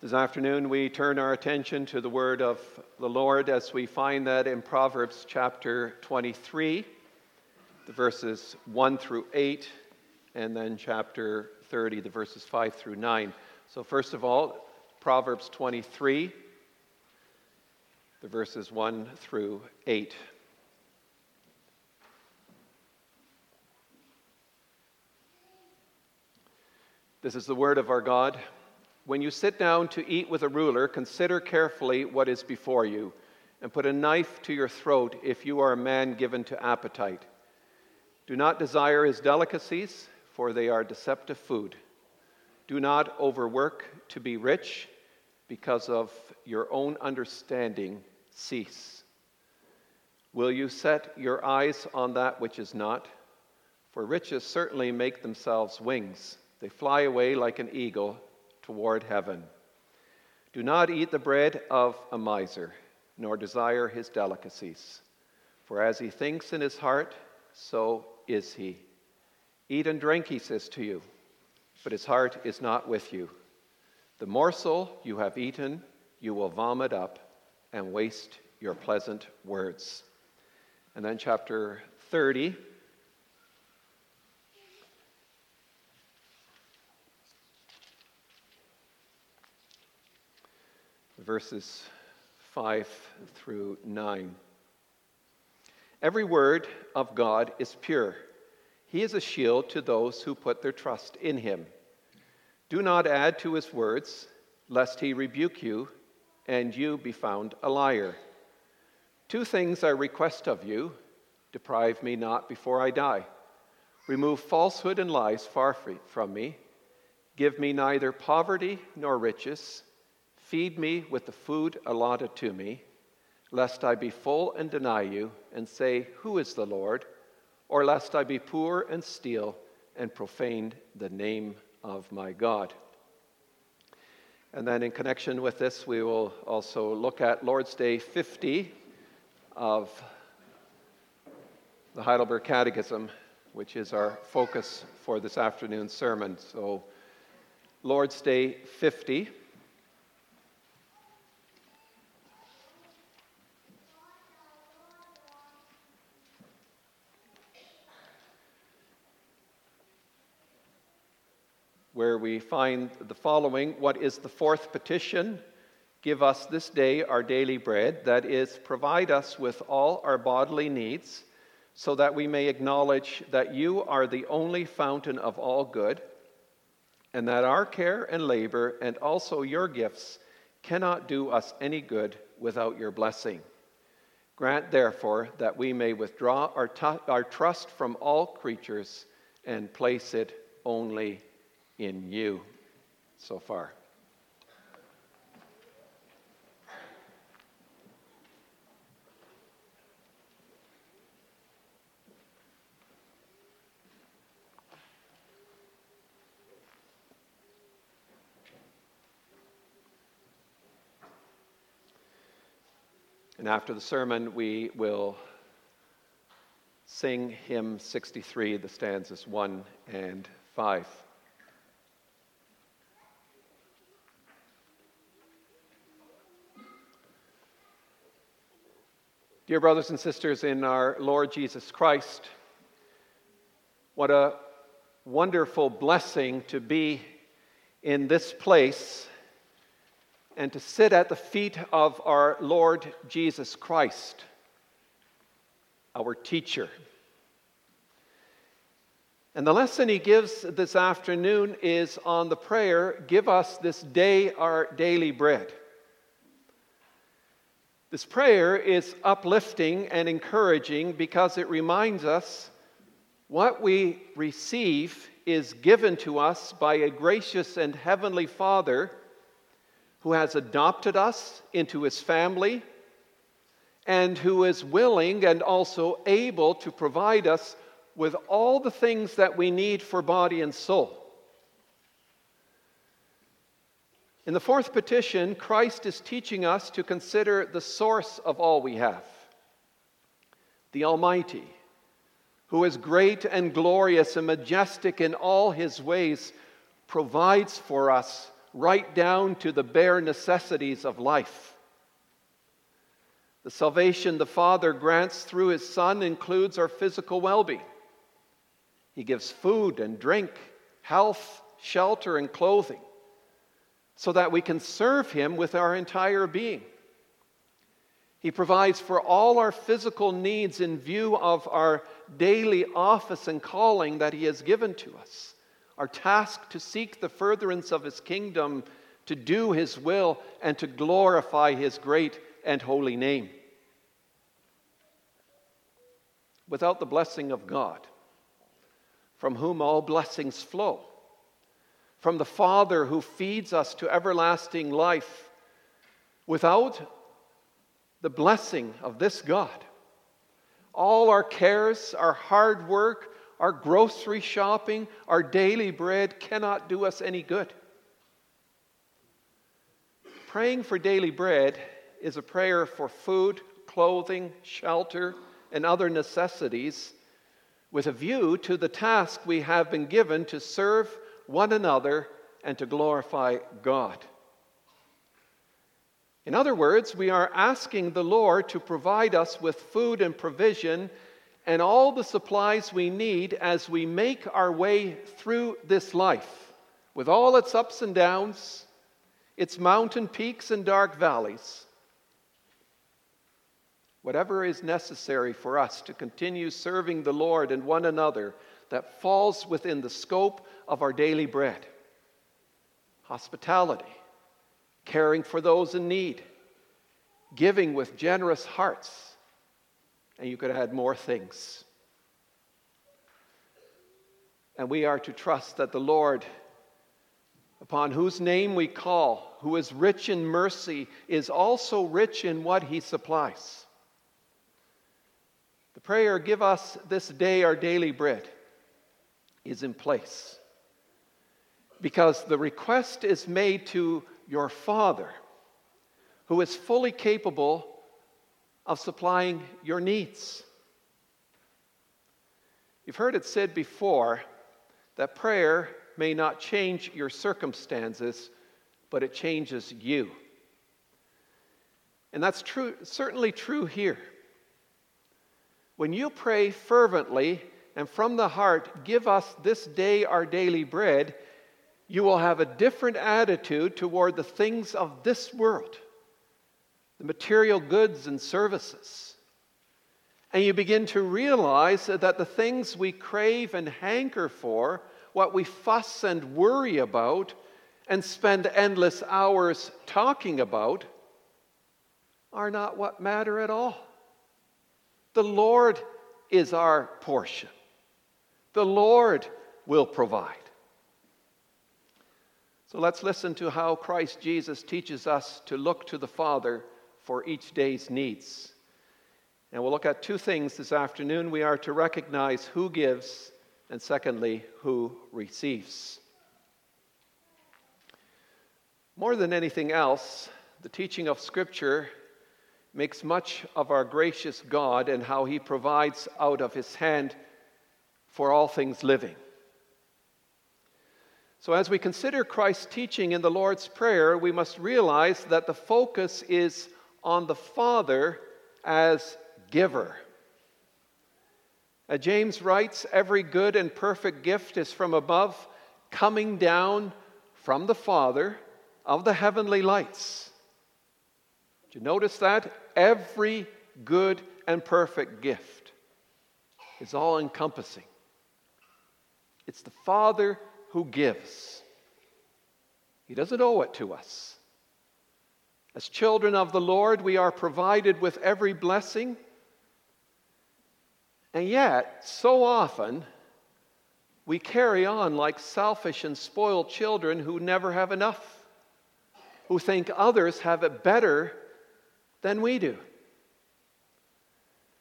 This afternoon, we turn our attention to the word of the Lord as we find that in Proverbs chapter 23, the verses 1 through 8, and then chapter 30, the verses 5 through 9. So, first of all, Proverbs 23, the verses 1 through 8. This is the word of our God. When you sit down to eat with a ruler, consider carefully what is before you, and put a knife to your throat if you are a man given to appetite. Do not desire his delicacies, for they are deceptive food. Do not overwork to be rich, because of your own understanding, cease. Will you set your eyes on that which is not? For riches certainly make themselves wings, they fly away like an eagle toward heaven. Do not eat the bread of a miser, nor desire his delicacies. For as he thinks in his heart, so is he. Eat and drink, he says to you, but his heart is not with you. The morsel you have eaten, you will vomit up and waste your pleasant words. And then, chapter 30. Verses 5 through 9. Every word of God is pure. He is a shield to those who put their trust in him. Do not add to his words, lest he rebuke you and you be found a liar. Two things I request of you deprive me not before I die. Remove falsehood and lies far from me. Give me neither poverty nor riches Feed me with the food allotted to me, lest I be full and deny you and say, Who is the Lord? Or lest I be poor and steal and profane the name of my God. And then, in connection with this, we will also look at Lord's Day 50 of the Heidelberg Catechism, which is our focus for this afternoon's sermon. So, Lord's Day 50. Where we find the following What is the fourth petition? Give us this day our daily bread, that is, provide us with all our bodily needs, so that we may acknowledge that you are the only fountain of all good, and that our care and labor and also your gifts cannot do us any good without your blessing. Grant, therefore, that we may withdraw our, t- our trust from all creatures and place it only in you so far. And after the sermon, we will sing hymn 63, the stanzas 1 and 5. Dear brothers and sisters in our Lord Jesus Christ, what a wonderful blessing to be in this place and to sit at the feet of our Lord Jesus Christ, our teacher. And the lesson he gives this afternoon is on the prayer Give us this day our daily bread. This prayer is uplifting and encouraging because it reminds us what we receive is given to us by a gracious and heavenly Father who has adopted us into his family and who is willing and also able to provide us with all the things that we need for body and soul. In the fourth petition, Christ is teaching us to consider the source of all we have the Almighty, who is great and glorious and majestic in all his ways, provides for us right down to the bare necessities of life. The salvation the Father grants through His Son includes our physical well being. He gives food and drink, health, shelter, and clothing so that we can serve Him with our entire being. He provides for all our physical needs in view of our daily office and calling that He has given to us. Our task to seek the furtherance of His kingdom, to do His will, and to glorify His great and holy name. Without the blessing of God, from whom all blessings flow, from the Father who feeds us to everlasting life, without the blessing of this God, all our cares, our hard work, our grocery shopping, our daily bread cannot do us any good. Praying for daily bread is a prayer for food, clothing, shelter, and other necessities with a view to the task we have been given to serve one another and to glorify God. In other words, we are asking the Lord to provide us with food and provision and all the supplies we need as we make our way through this life with all its ups and downs, its mountain peaks and dark valleys. Whatever is necessary for us to continue serving the Lord and one another that falls within the scope of our daily bread. Hospitality, caring for those in need, giving with generous hearts, and you could add more things. And we are to trust that the Lord, upon whose name we call, who is rich in mercy, is also rich in what he supplies. The prayer, Give us this day our daily bread, is in place. Because the request is made to your Father, who is fully capable of supplying your needs. You've heard it said before that prayer may not change your circumstances, but it changes you. And that's true, certainly true here. When you pray fervently and from the heart, give us this day our daily bread, you will have a different attitude toward the things of this world, the material goods and services. And you begin to realize that the things we crave and hanker for, what we fuss and worry about, and spend endless hours talking about, are not what matter at all. The Lord is our portion. The Lord will provide. So let's listen to how Christ Jesus teaches us to look to the Father for each day's needs. And we'll look at two things this afternoon. We are to recognize who gives, and secondly, who receives. More than anything else, the teaching of Scripture makes much of our gracious God and how he provides out of his hand for all things living. So, as we consider Christ's teaching in the Lord's Prayer, we must realize that the focus is on the Father as giver. As James writes, every good and perfect gift is from above, coming down from the Father of the heavenly lights. Did you notice that? Every good and perfect gift is all encompassing. It's the Father who gives, He doesn't owe it to us. As children of the Lord, we are provided with every blessing. And yet, so often, we carry on like selfish and spoiled children who never have enough, who think others have it better than we do.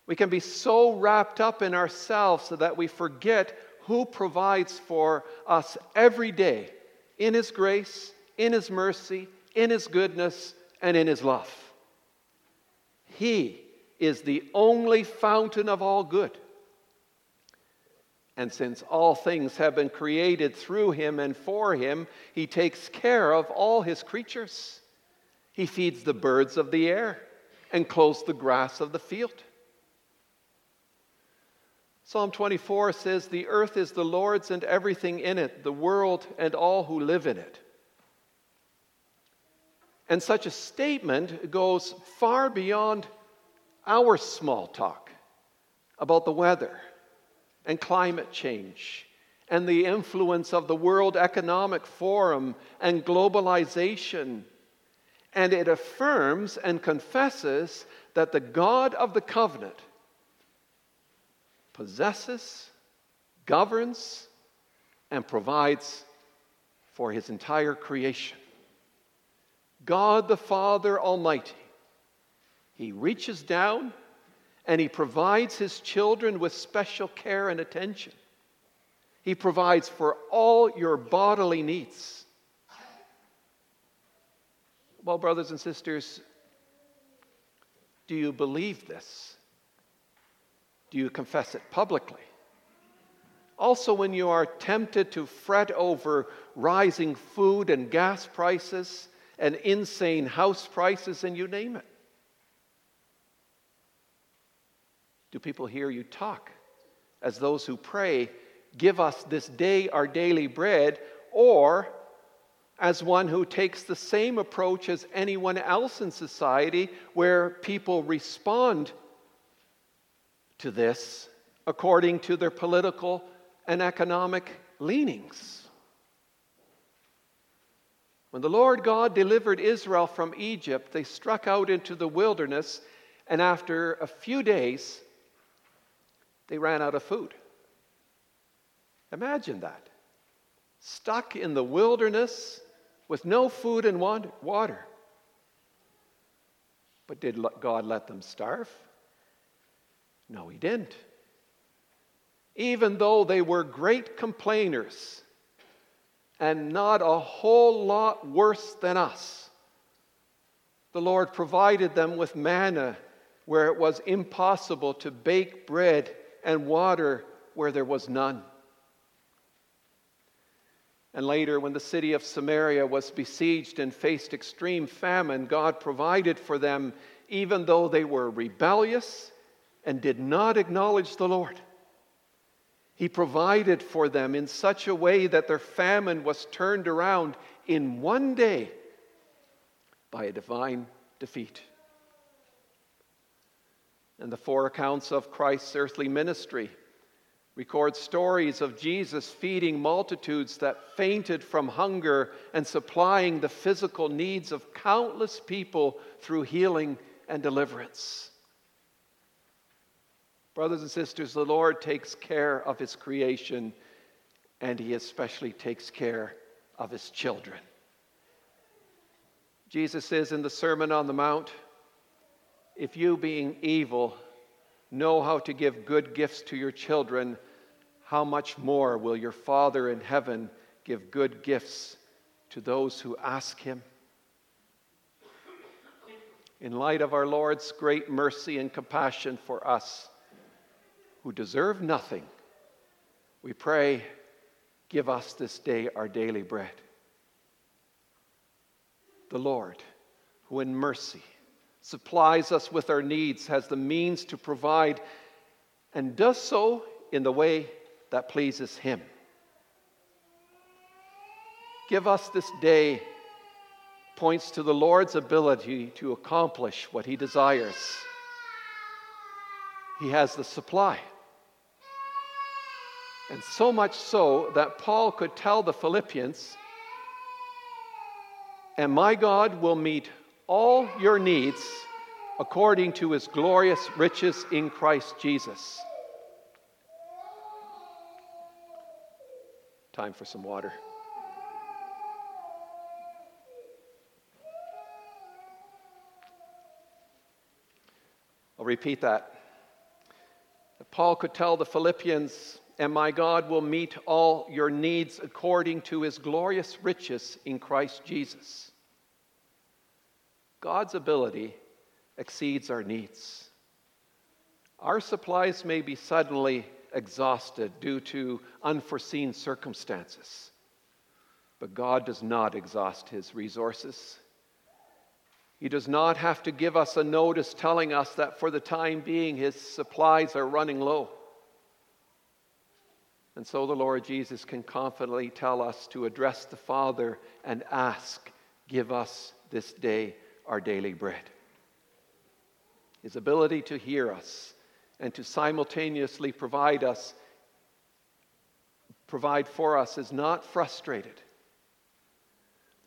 We can be so wrapped up in ourselves that we forget who provides for us every day in His grace, in His mercy, in His goodness, and in His love. He is the only fountain of all good. And since all things have been created through him and for him, he takes care of all his creatures. He feeds the birds of the air and clothes the grass of the field. Psalm 24 says, The earth is the Lord's and everything in it, the world and all who live in it. And such a statement goes far beyond our small talk about the weather and climate change and the influence of the World Economic Forum and globalization. And it affirms and confesses that the God of the covenant possesses, governs, and provides for his entire creation. God the Father Almighty, he reaches down and He provides His children with special care and attention. He provides for all your bodily needs. Well, brothers and sisters, do you believe this? Do you confess it publicly? Also, when you are tempted to fret over rising food and gas prices and insane house prices, and you name it. Do people hear you talk as those who pray, Give us this day our daily bread, or as one who takes the same approach as anyone else in society, where people respond to this according to their political and economic leanings? When the Lord God delivered Israel from Egypt, they struck out into the wilderness, and after a few days, they ran out of food. Imagine that. Stuck in the wilderness with no food and water. But did God let them starve? No, He didn't. Even though they were great complainers and not a whole lot worse than us, the Lord provided them with manna where it was impossible to bake bread and water where there was none. And later, when the city of Samaria was besieged and faced extreme famine, God provided for them, even though they were rebellious and did not acknowledge the Lord. He provided for them in such a way that their famine was turned around in one day by a divine defeat and the four accounts of Christ's earthly ministry record stories of Jesus feeding multitudes that fainted from hunger and supplying the physical needs of countless people through healing and deliverance. Brothers and sisters, the Lord takes care of His creation, and He especially takes care of His children. Jesus says in the Sermon on the Mount, if you, being evil, know how to give good gifts to your children, how much more will your Father in heaven give good gifts to those who ask him? In light of our Lord's great mercy and compassion for us, who deserve nothing, we pray, give us this day our daily bread. The Lord, who in mercy supplies us with our needs, has the means to provide, and does so in the way that pleases Him. Give us this day points to the Lord's ability to accomplish what He desires. He has the supply. And so much so that Paul could tell the Philippians, and my God will meet all your needs according to his glorious riches in Christ Jesus. Time for some water. I'll repeat that. Paul could tell the Philippians, and my God will meet all your needs according to his glorious riches in Christ Jesus. God's ability exceeds our needs. Our supplies may be suddenly exhausted due to unforeseen circumstances. But God does not exhaust his resources. He does not have to give us a notice telling us that for the time being his supplies are running low. And so the Lord Jesus can confidently tell us to address the Father and ask, Give us this day our daily bread. His ability to hear us and to simultaneously provide us provide for us is not frustrated.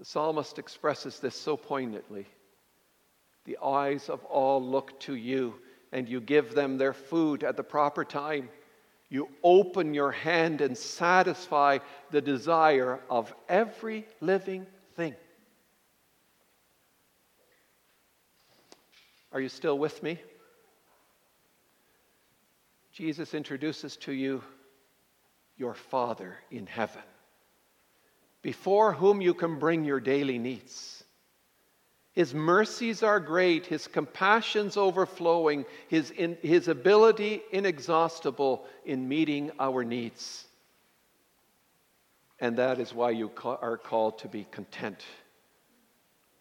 The psalmist expresses this so poignantly. The eyes of all look to you, and you give them their food at the proper time. You open your hand and satisfy the desire of every living thing. Are you still with me? Jesus introduces to you your Father in heaven, before whom you can bring your daily needs. His mercies are great, His compassions overflowing, His, in, his ability inexhaustible in meeting our needs. And that is why you are called to be content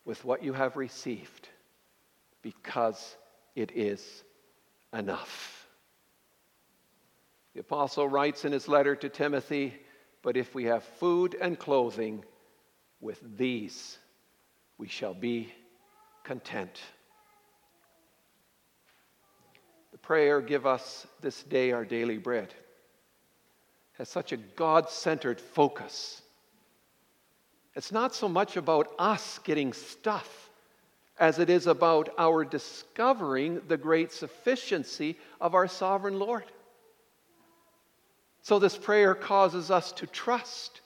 with what you have received, because it is enough. The apostle writes in his letter to Timothy, But if we have food and clothing, with these we shall be content. The prayer, Give us this day our daily bread, has such a God centered focus. It's not so much about us getting stuff as it is about our discovering the great sufficiency of our sovereign Lord. So, this prayer causes us to trust,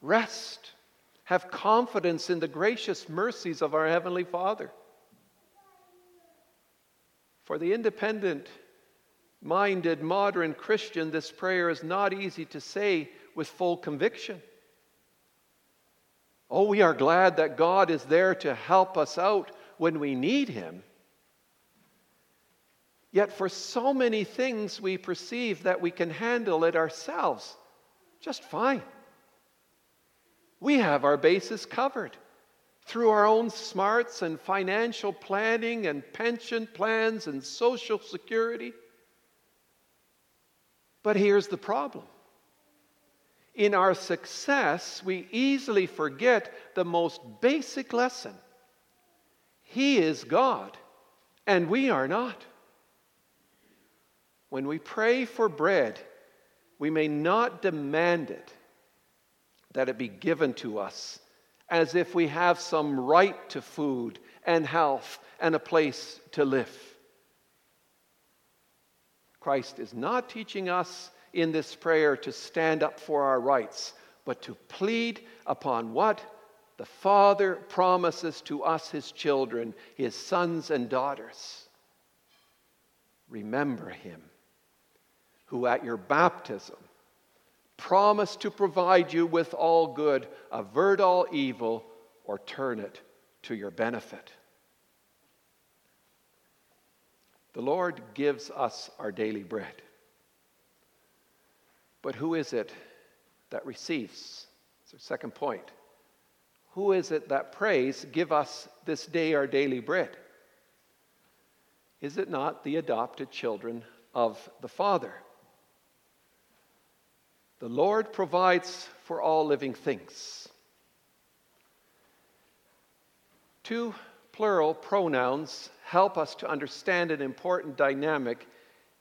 rest, have confidence in the gracious mercies of our Heavenly Father. For the independent minded modern Christian, this prayer is not easy to say with full conviction. Oh, we are glad that God is there to help us out when we need Him. Yet, for so many things, we perceive that we can handle it ourselves just fine. We have our bases covered through our own smarts and financial planning and pension plans and social security. But here's the problem. In our success, we easily forget the most basic lesson He is God, and we are not. When we pray for bread, we may not demand it, that it be given to us, as if we have some right to food and health and a place to live. Christ is not teaching us in this prayer to stand up for our rights, but to plead upon what the Father promises to us, his children, his sons and daughters. Remember him who at your baptism promised to provide you with all good, avert all evil, or turn it to your benefit. The Lord gives us our daily bread. But who is it that receives? It's our second point. Who is it that prays, Give us this day our daily bread? Is it not the adopted children of the Father? The Lord provides for all living things. Two plural pronouns help us to understand an important dynamic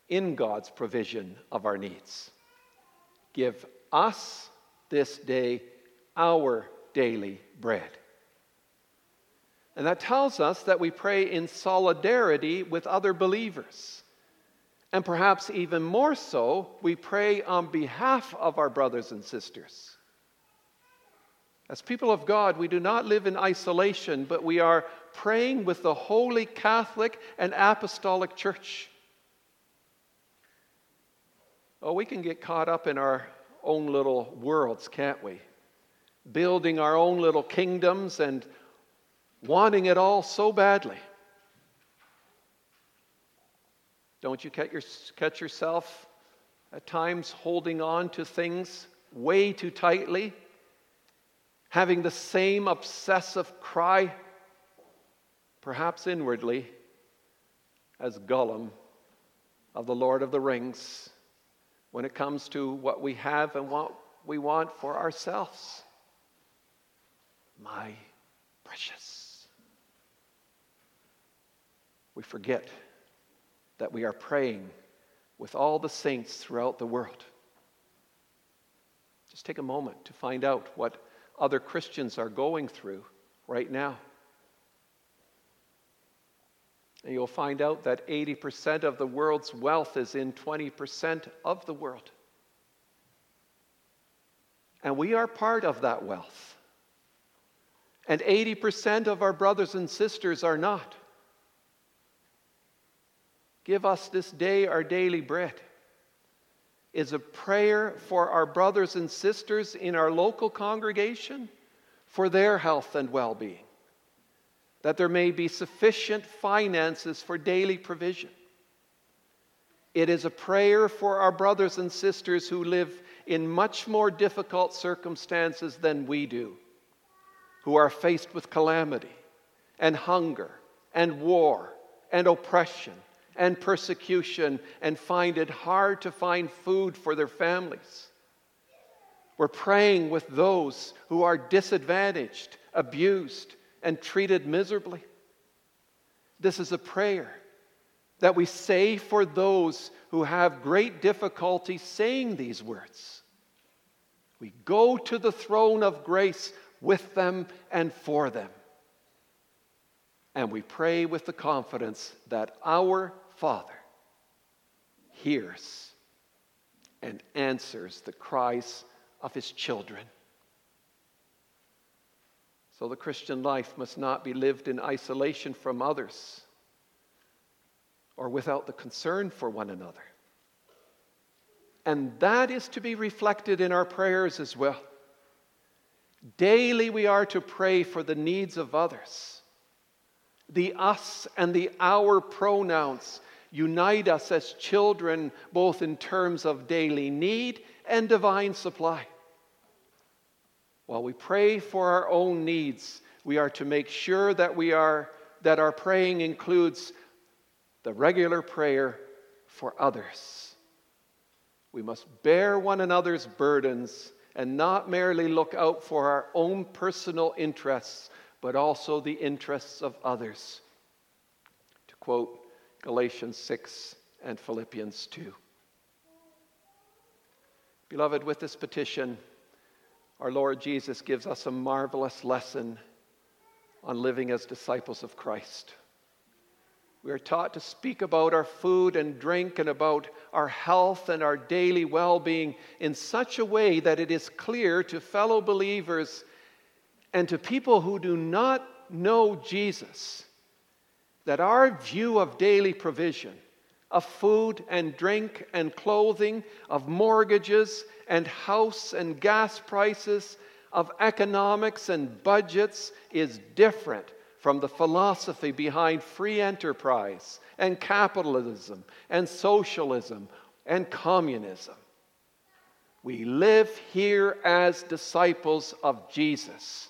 in God's provision of our needs. Give us this day our daily bread. And that tells us that we pray in solidarity with other believers. And perhaps even more so, we pray on behalf of our brothers and sisters. As people of God, we do not live in isolation, but we are praying with the Holy Catholic and Apostolic Church. Oh, we can get caught up in our own little worlds, can't we? Building our own little kingdoms and wanting it all so badly. Don't you catch yourself at times holding on to things way too tightly, having the same obsessive cry, perhaps inwardly, as Gollum of the Lord of the Rings when it comes to what we have and what we want for ourselves. My precious. We forget that we are praying with all the saints throughout the world. Just take a moment to find out what other Christians are going through right now. And you'll find out that 80% of the world's wealth is in 20% of the world. And we are part of that wealth. And 80% of our brothers and sisters are not. Give us this day our daily bread. Is a prayer for our brothers and sisters in our local congregation for their health and well being that there may be sufficient finances for daily provision. It is a prayer for our brothers and sisters who live in much more difficult circumstances than we do, who are faced with calamity and hunger and war and oppression and persecution and find it hard to find food for their families. We're praying with those who are disadvantaged, abused, and treated miserably. This is a prayer that we say for those who have great difficulty saying these words. We go to the throne of grace with them and for them. And we pray with the confidence that our Father hears and answers the cries of his children. So the Christian life must not be lived in isolation from others or without the concern for one another. And that is to be reflected in our prayers as well. Daily we are to pray for the needs of others. The us and the our pronouns unite us as children, both in terms of daily need and divine supply. While we pray for our own needs, we are to make sure that we are that our praying includes the regular prayer for others. We must bear one another's burdens and not merely look out for our own personal interests, but also the interests of others. To quote Galatians 6 and Philippians 2. Beloved, with this petition, our Lord Jesus gives us a marvelous lesson on living as disciples of Christ. We are taught to speak about our food and drink and about our health and our daily well being in such a way that it is clear to fellow believers and to people who do not know Jesus that our view of daily provision, of food and drink and clothing, of mortgages and house and gas prices, of economics and budgets is different from the philosophy behind free enterprise and capitalism and socialism and communism. We live here as disciples of Jesus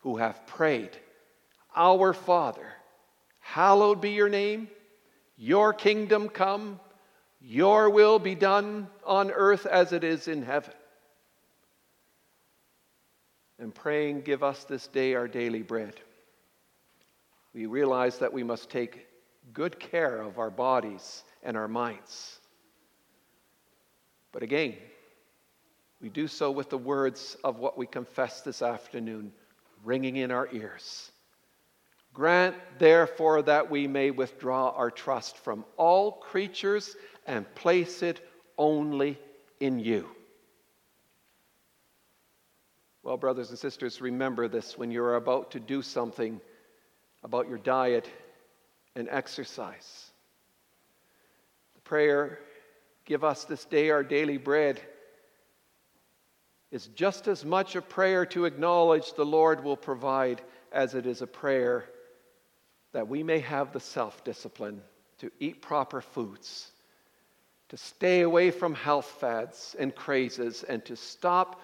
who have prayed, Our Father, hallowed be your name, your kingdom come, your will be done on earth as it is in heaven. And praying, Give us this day our daily bread. We realize that we must take good care of our bodies and our minds. But again, we do so with the words of what we confess this afternoon ringing in our ears. Grant, therefore, that we may withdraw our trust from all creatures and place it only in you. Well, brothers and sisters, remember this when you're about to do something about your diet and exercise. The prayer, Give us this day our daily bread, is just as much a prayer to acknowledge the Lord will provide as it is a prayer that we may have the self discipline to eat proper foods to stay away from health fads and crazes and to stop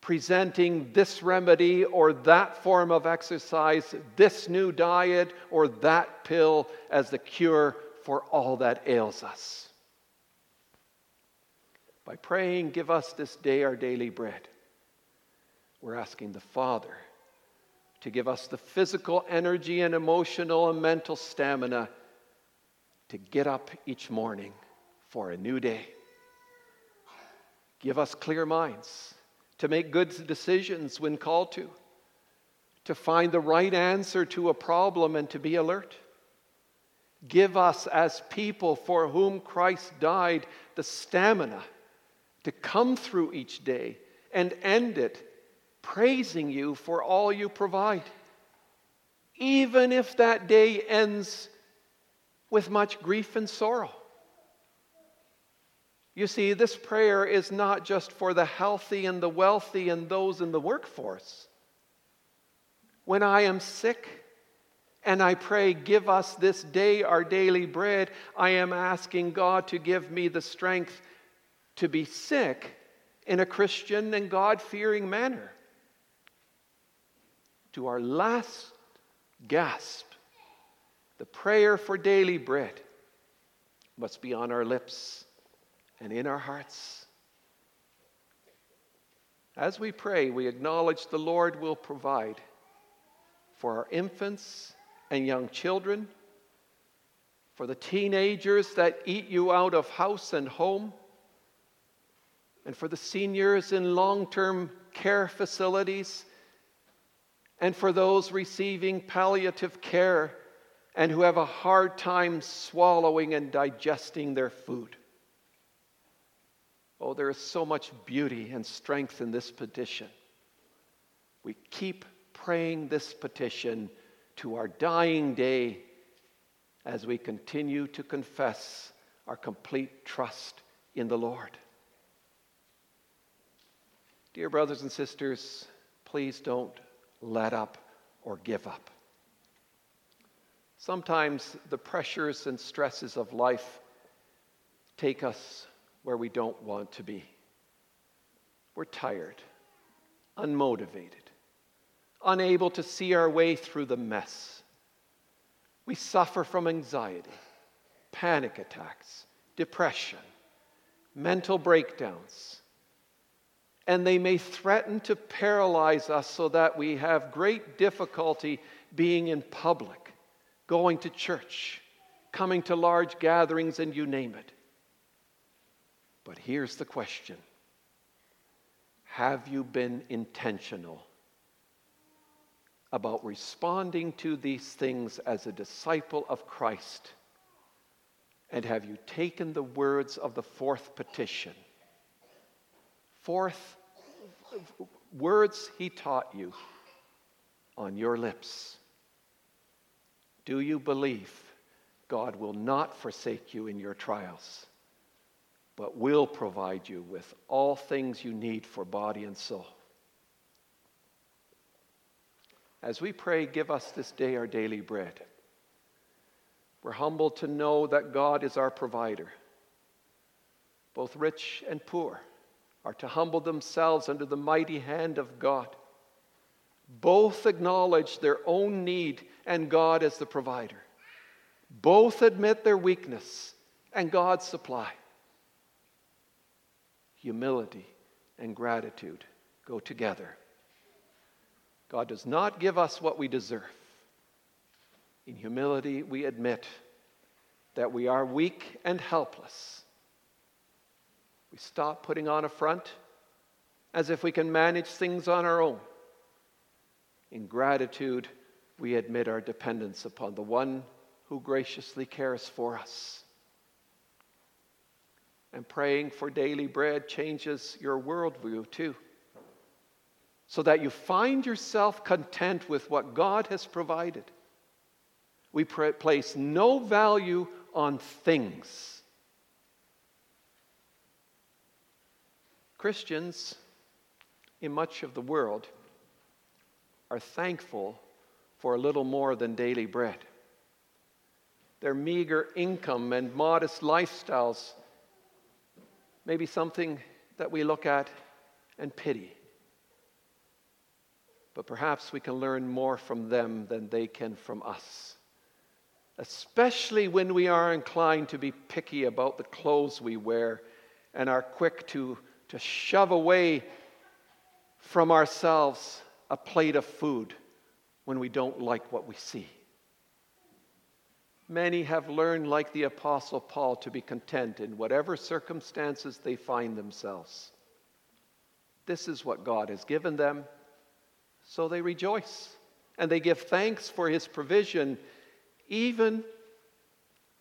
presenting this remedy or that form of exercise, this new diet or that pill as the cure for all that ails us. By praying, Give us this day our daily bread, we're asking the Father to give us the physical energy and emotional and mental stamina to get up each morning for a new day. Give us clear minds to make good decisions when called to, to find the right answer to a problem and to be alert. Give us, as people for whom Christ died, the stamina to come through each day and end it praising you for all you provide. Even if that day ends with much grief and sorrow. You see, this prayer is not just for the healthy and the wealthy and those in the workforce. When I am sick and I pray, Give us this day our daily bread, I am asking God to give me the strength to be sick in a Christian and God fearing manner. To our last gasp, the prayer for daily bread must be on our lips and in our hearts. As we pray, we acknowledge the Lord will provide for our infants and young children, for the teenagers that eat you out of house and home, and for the seniors in long term care facilities, and for those receiving palliative care and who have a hard time swallowing and digesting their food. Oh, there is so much beauty and strength in this petition. We keep praying this petition to our dying day as we continue to confess our complete trust in the Lord. Dear brothers and sisters, please don't let up or give up. Sometimes the pressures and stresses of life take us where we don't want to be. We're tired, unmotivated, unable to see our way through the mess. We suffer from anxiety, panic attacks, depression, mental breakdowns. And they may threaten to paralyze us so that we have great difficulty being in public, going to church, coming to large gatherings, and you name it. But here's the question Have you been intentional about responding to these things as a disciple of Christ? And have you taken the words of the fourth petition? Fourth words he taught you on your lips. Do you believe God will not forsake you in your trials? but will provide you with all things you need for body and soul. As we pray, give us this day our daily bread. We're humbled to know that God is our provider. Both rich and poor are to humble themselves under the mighty hand of God. Both acknowledge their own need and God as the provider. Both admit their weakness and God's supply humility, and gratitude go together. God does not give us what we deserve. In humility, we admit that we are weak and helpless. We stop putting on a front as if we can manage things on our own. In gratitude, we admit our dependence upon the one who graciously cares for us. And praying for daily bread changes your worldview too. So that you find yourself content with what God has provided. We place no value on things. Christians in much of the world are thankful for a little more than daily bread. Their meager income and modest lifestyles may be something that we look at and pity. But perhaps we can learn more from them than they can from us. Especially when we are inclined to be picky about the clothes we wear and are quick to, to shove away from ourselves a plate of food when we don't like what we see. Many have learned, like the Apostle Paul, to be content in whatever circumstances they find themselves. This is what God has given them, so they rejoice and they give thanks for His provision, even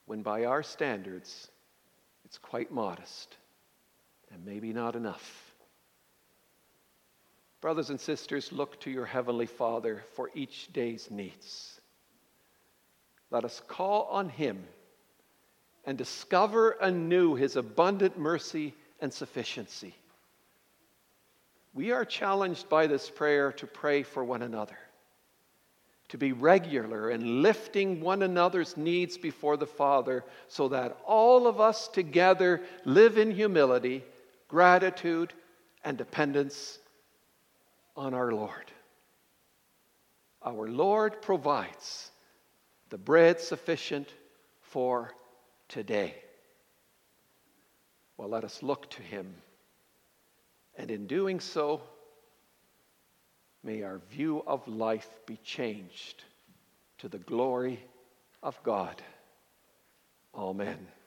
when by our standards it's quite modest and maybe not enough. Brothers and sisters, look to your Heavenly Father for each day's needs. Let us call on Him and discover anew His abundant mercy and sufficiency. We are challenged by this prayer to pray for one another, to be regular in lifting one another's needs before the Father, so that all of us together live in humility, gratitude, and dependence on our Lord. Our Lord provides the bread sufficient for today. Well, let us look to him. And in doing so, may our view of life be changed to the glory of God. Amen.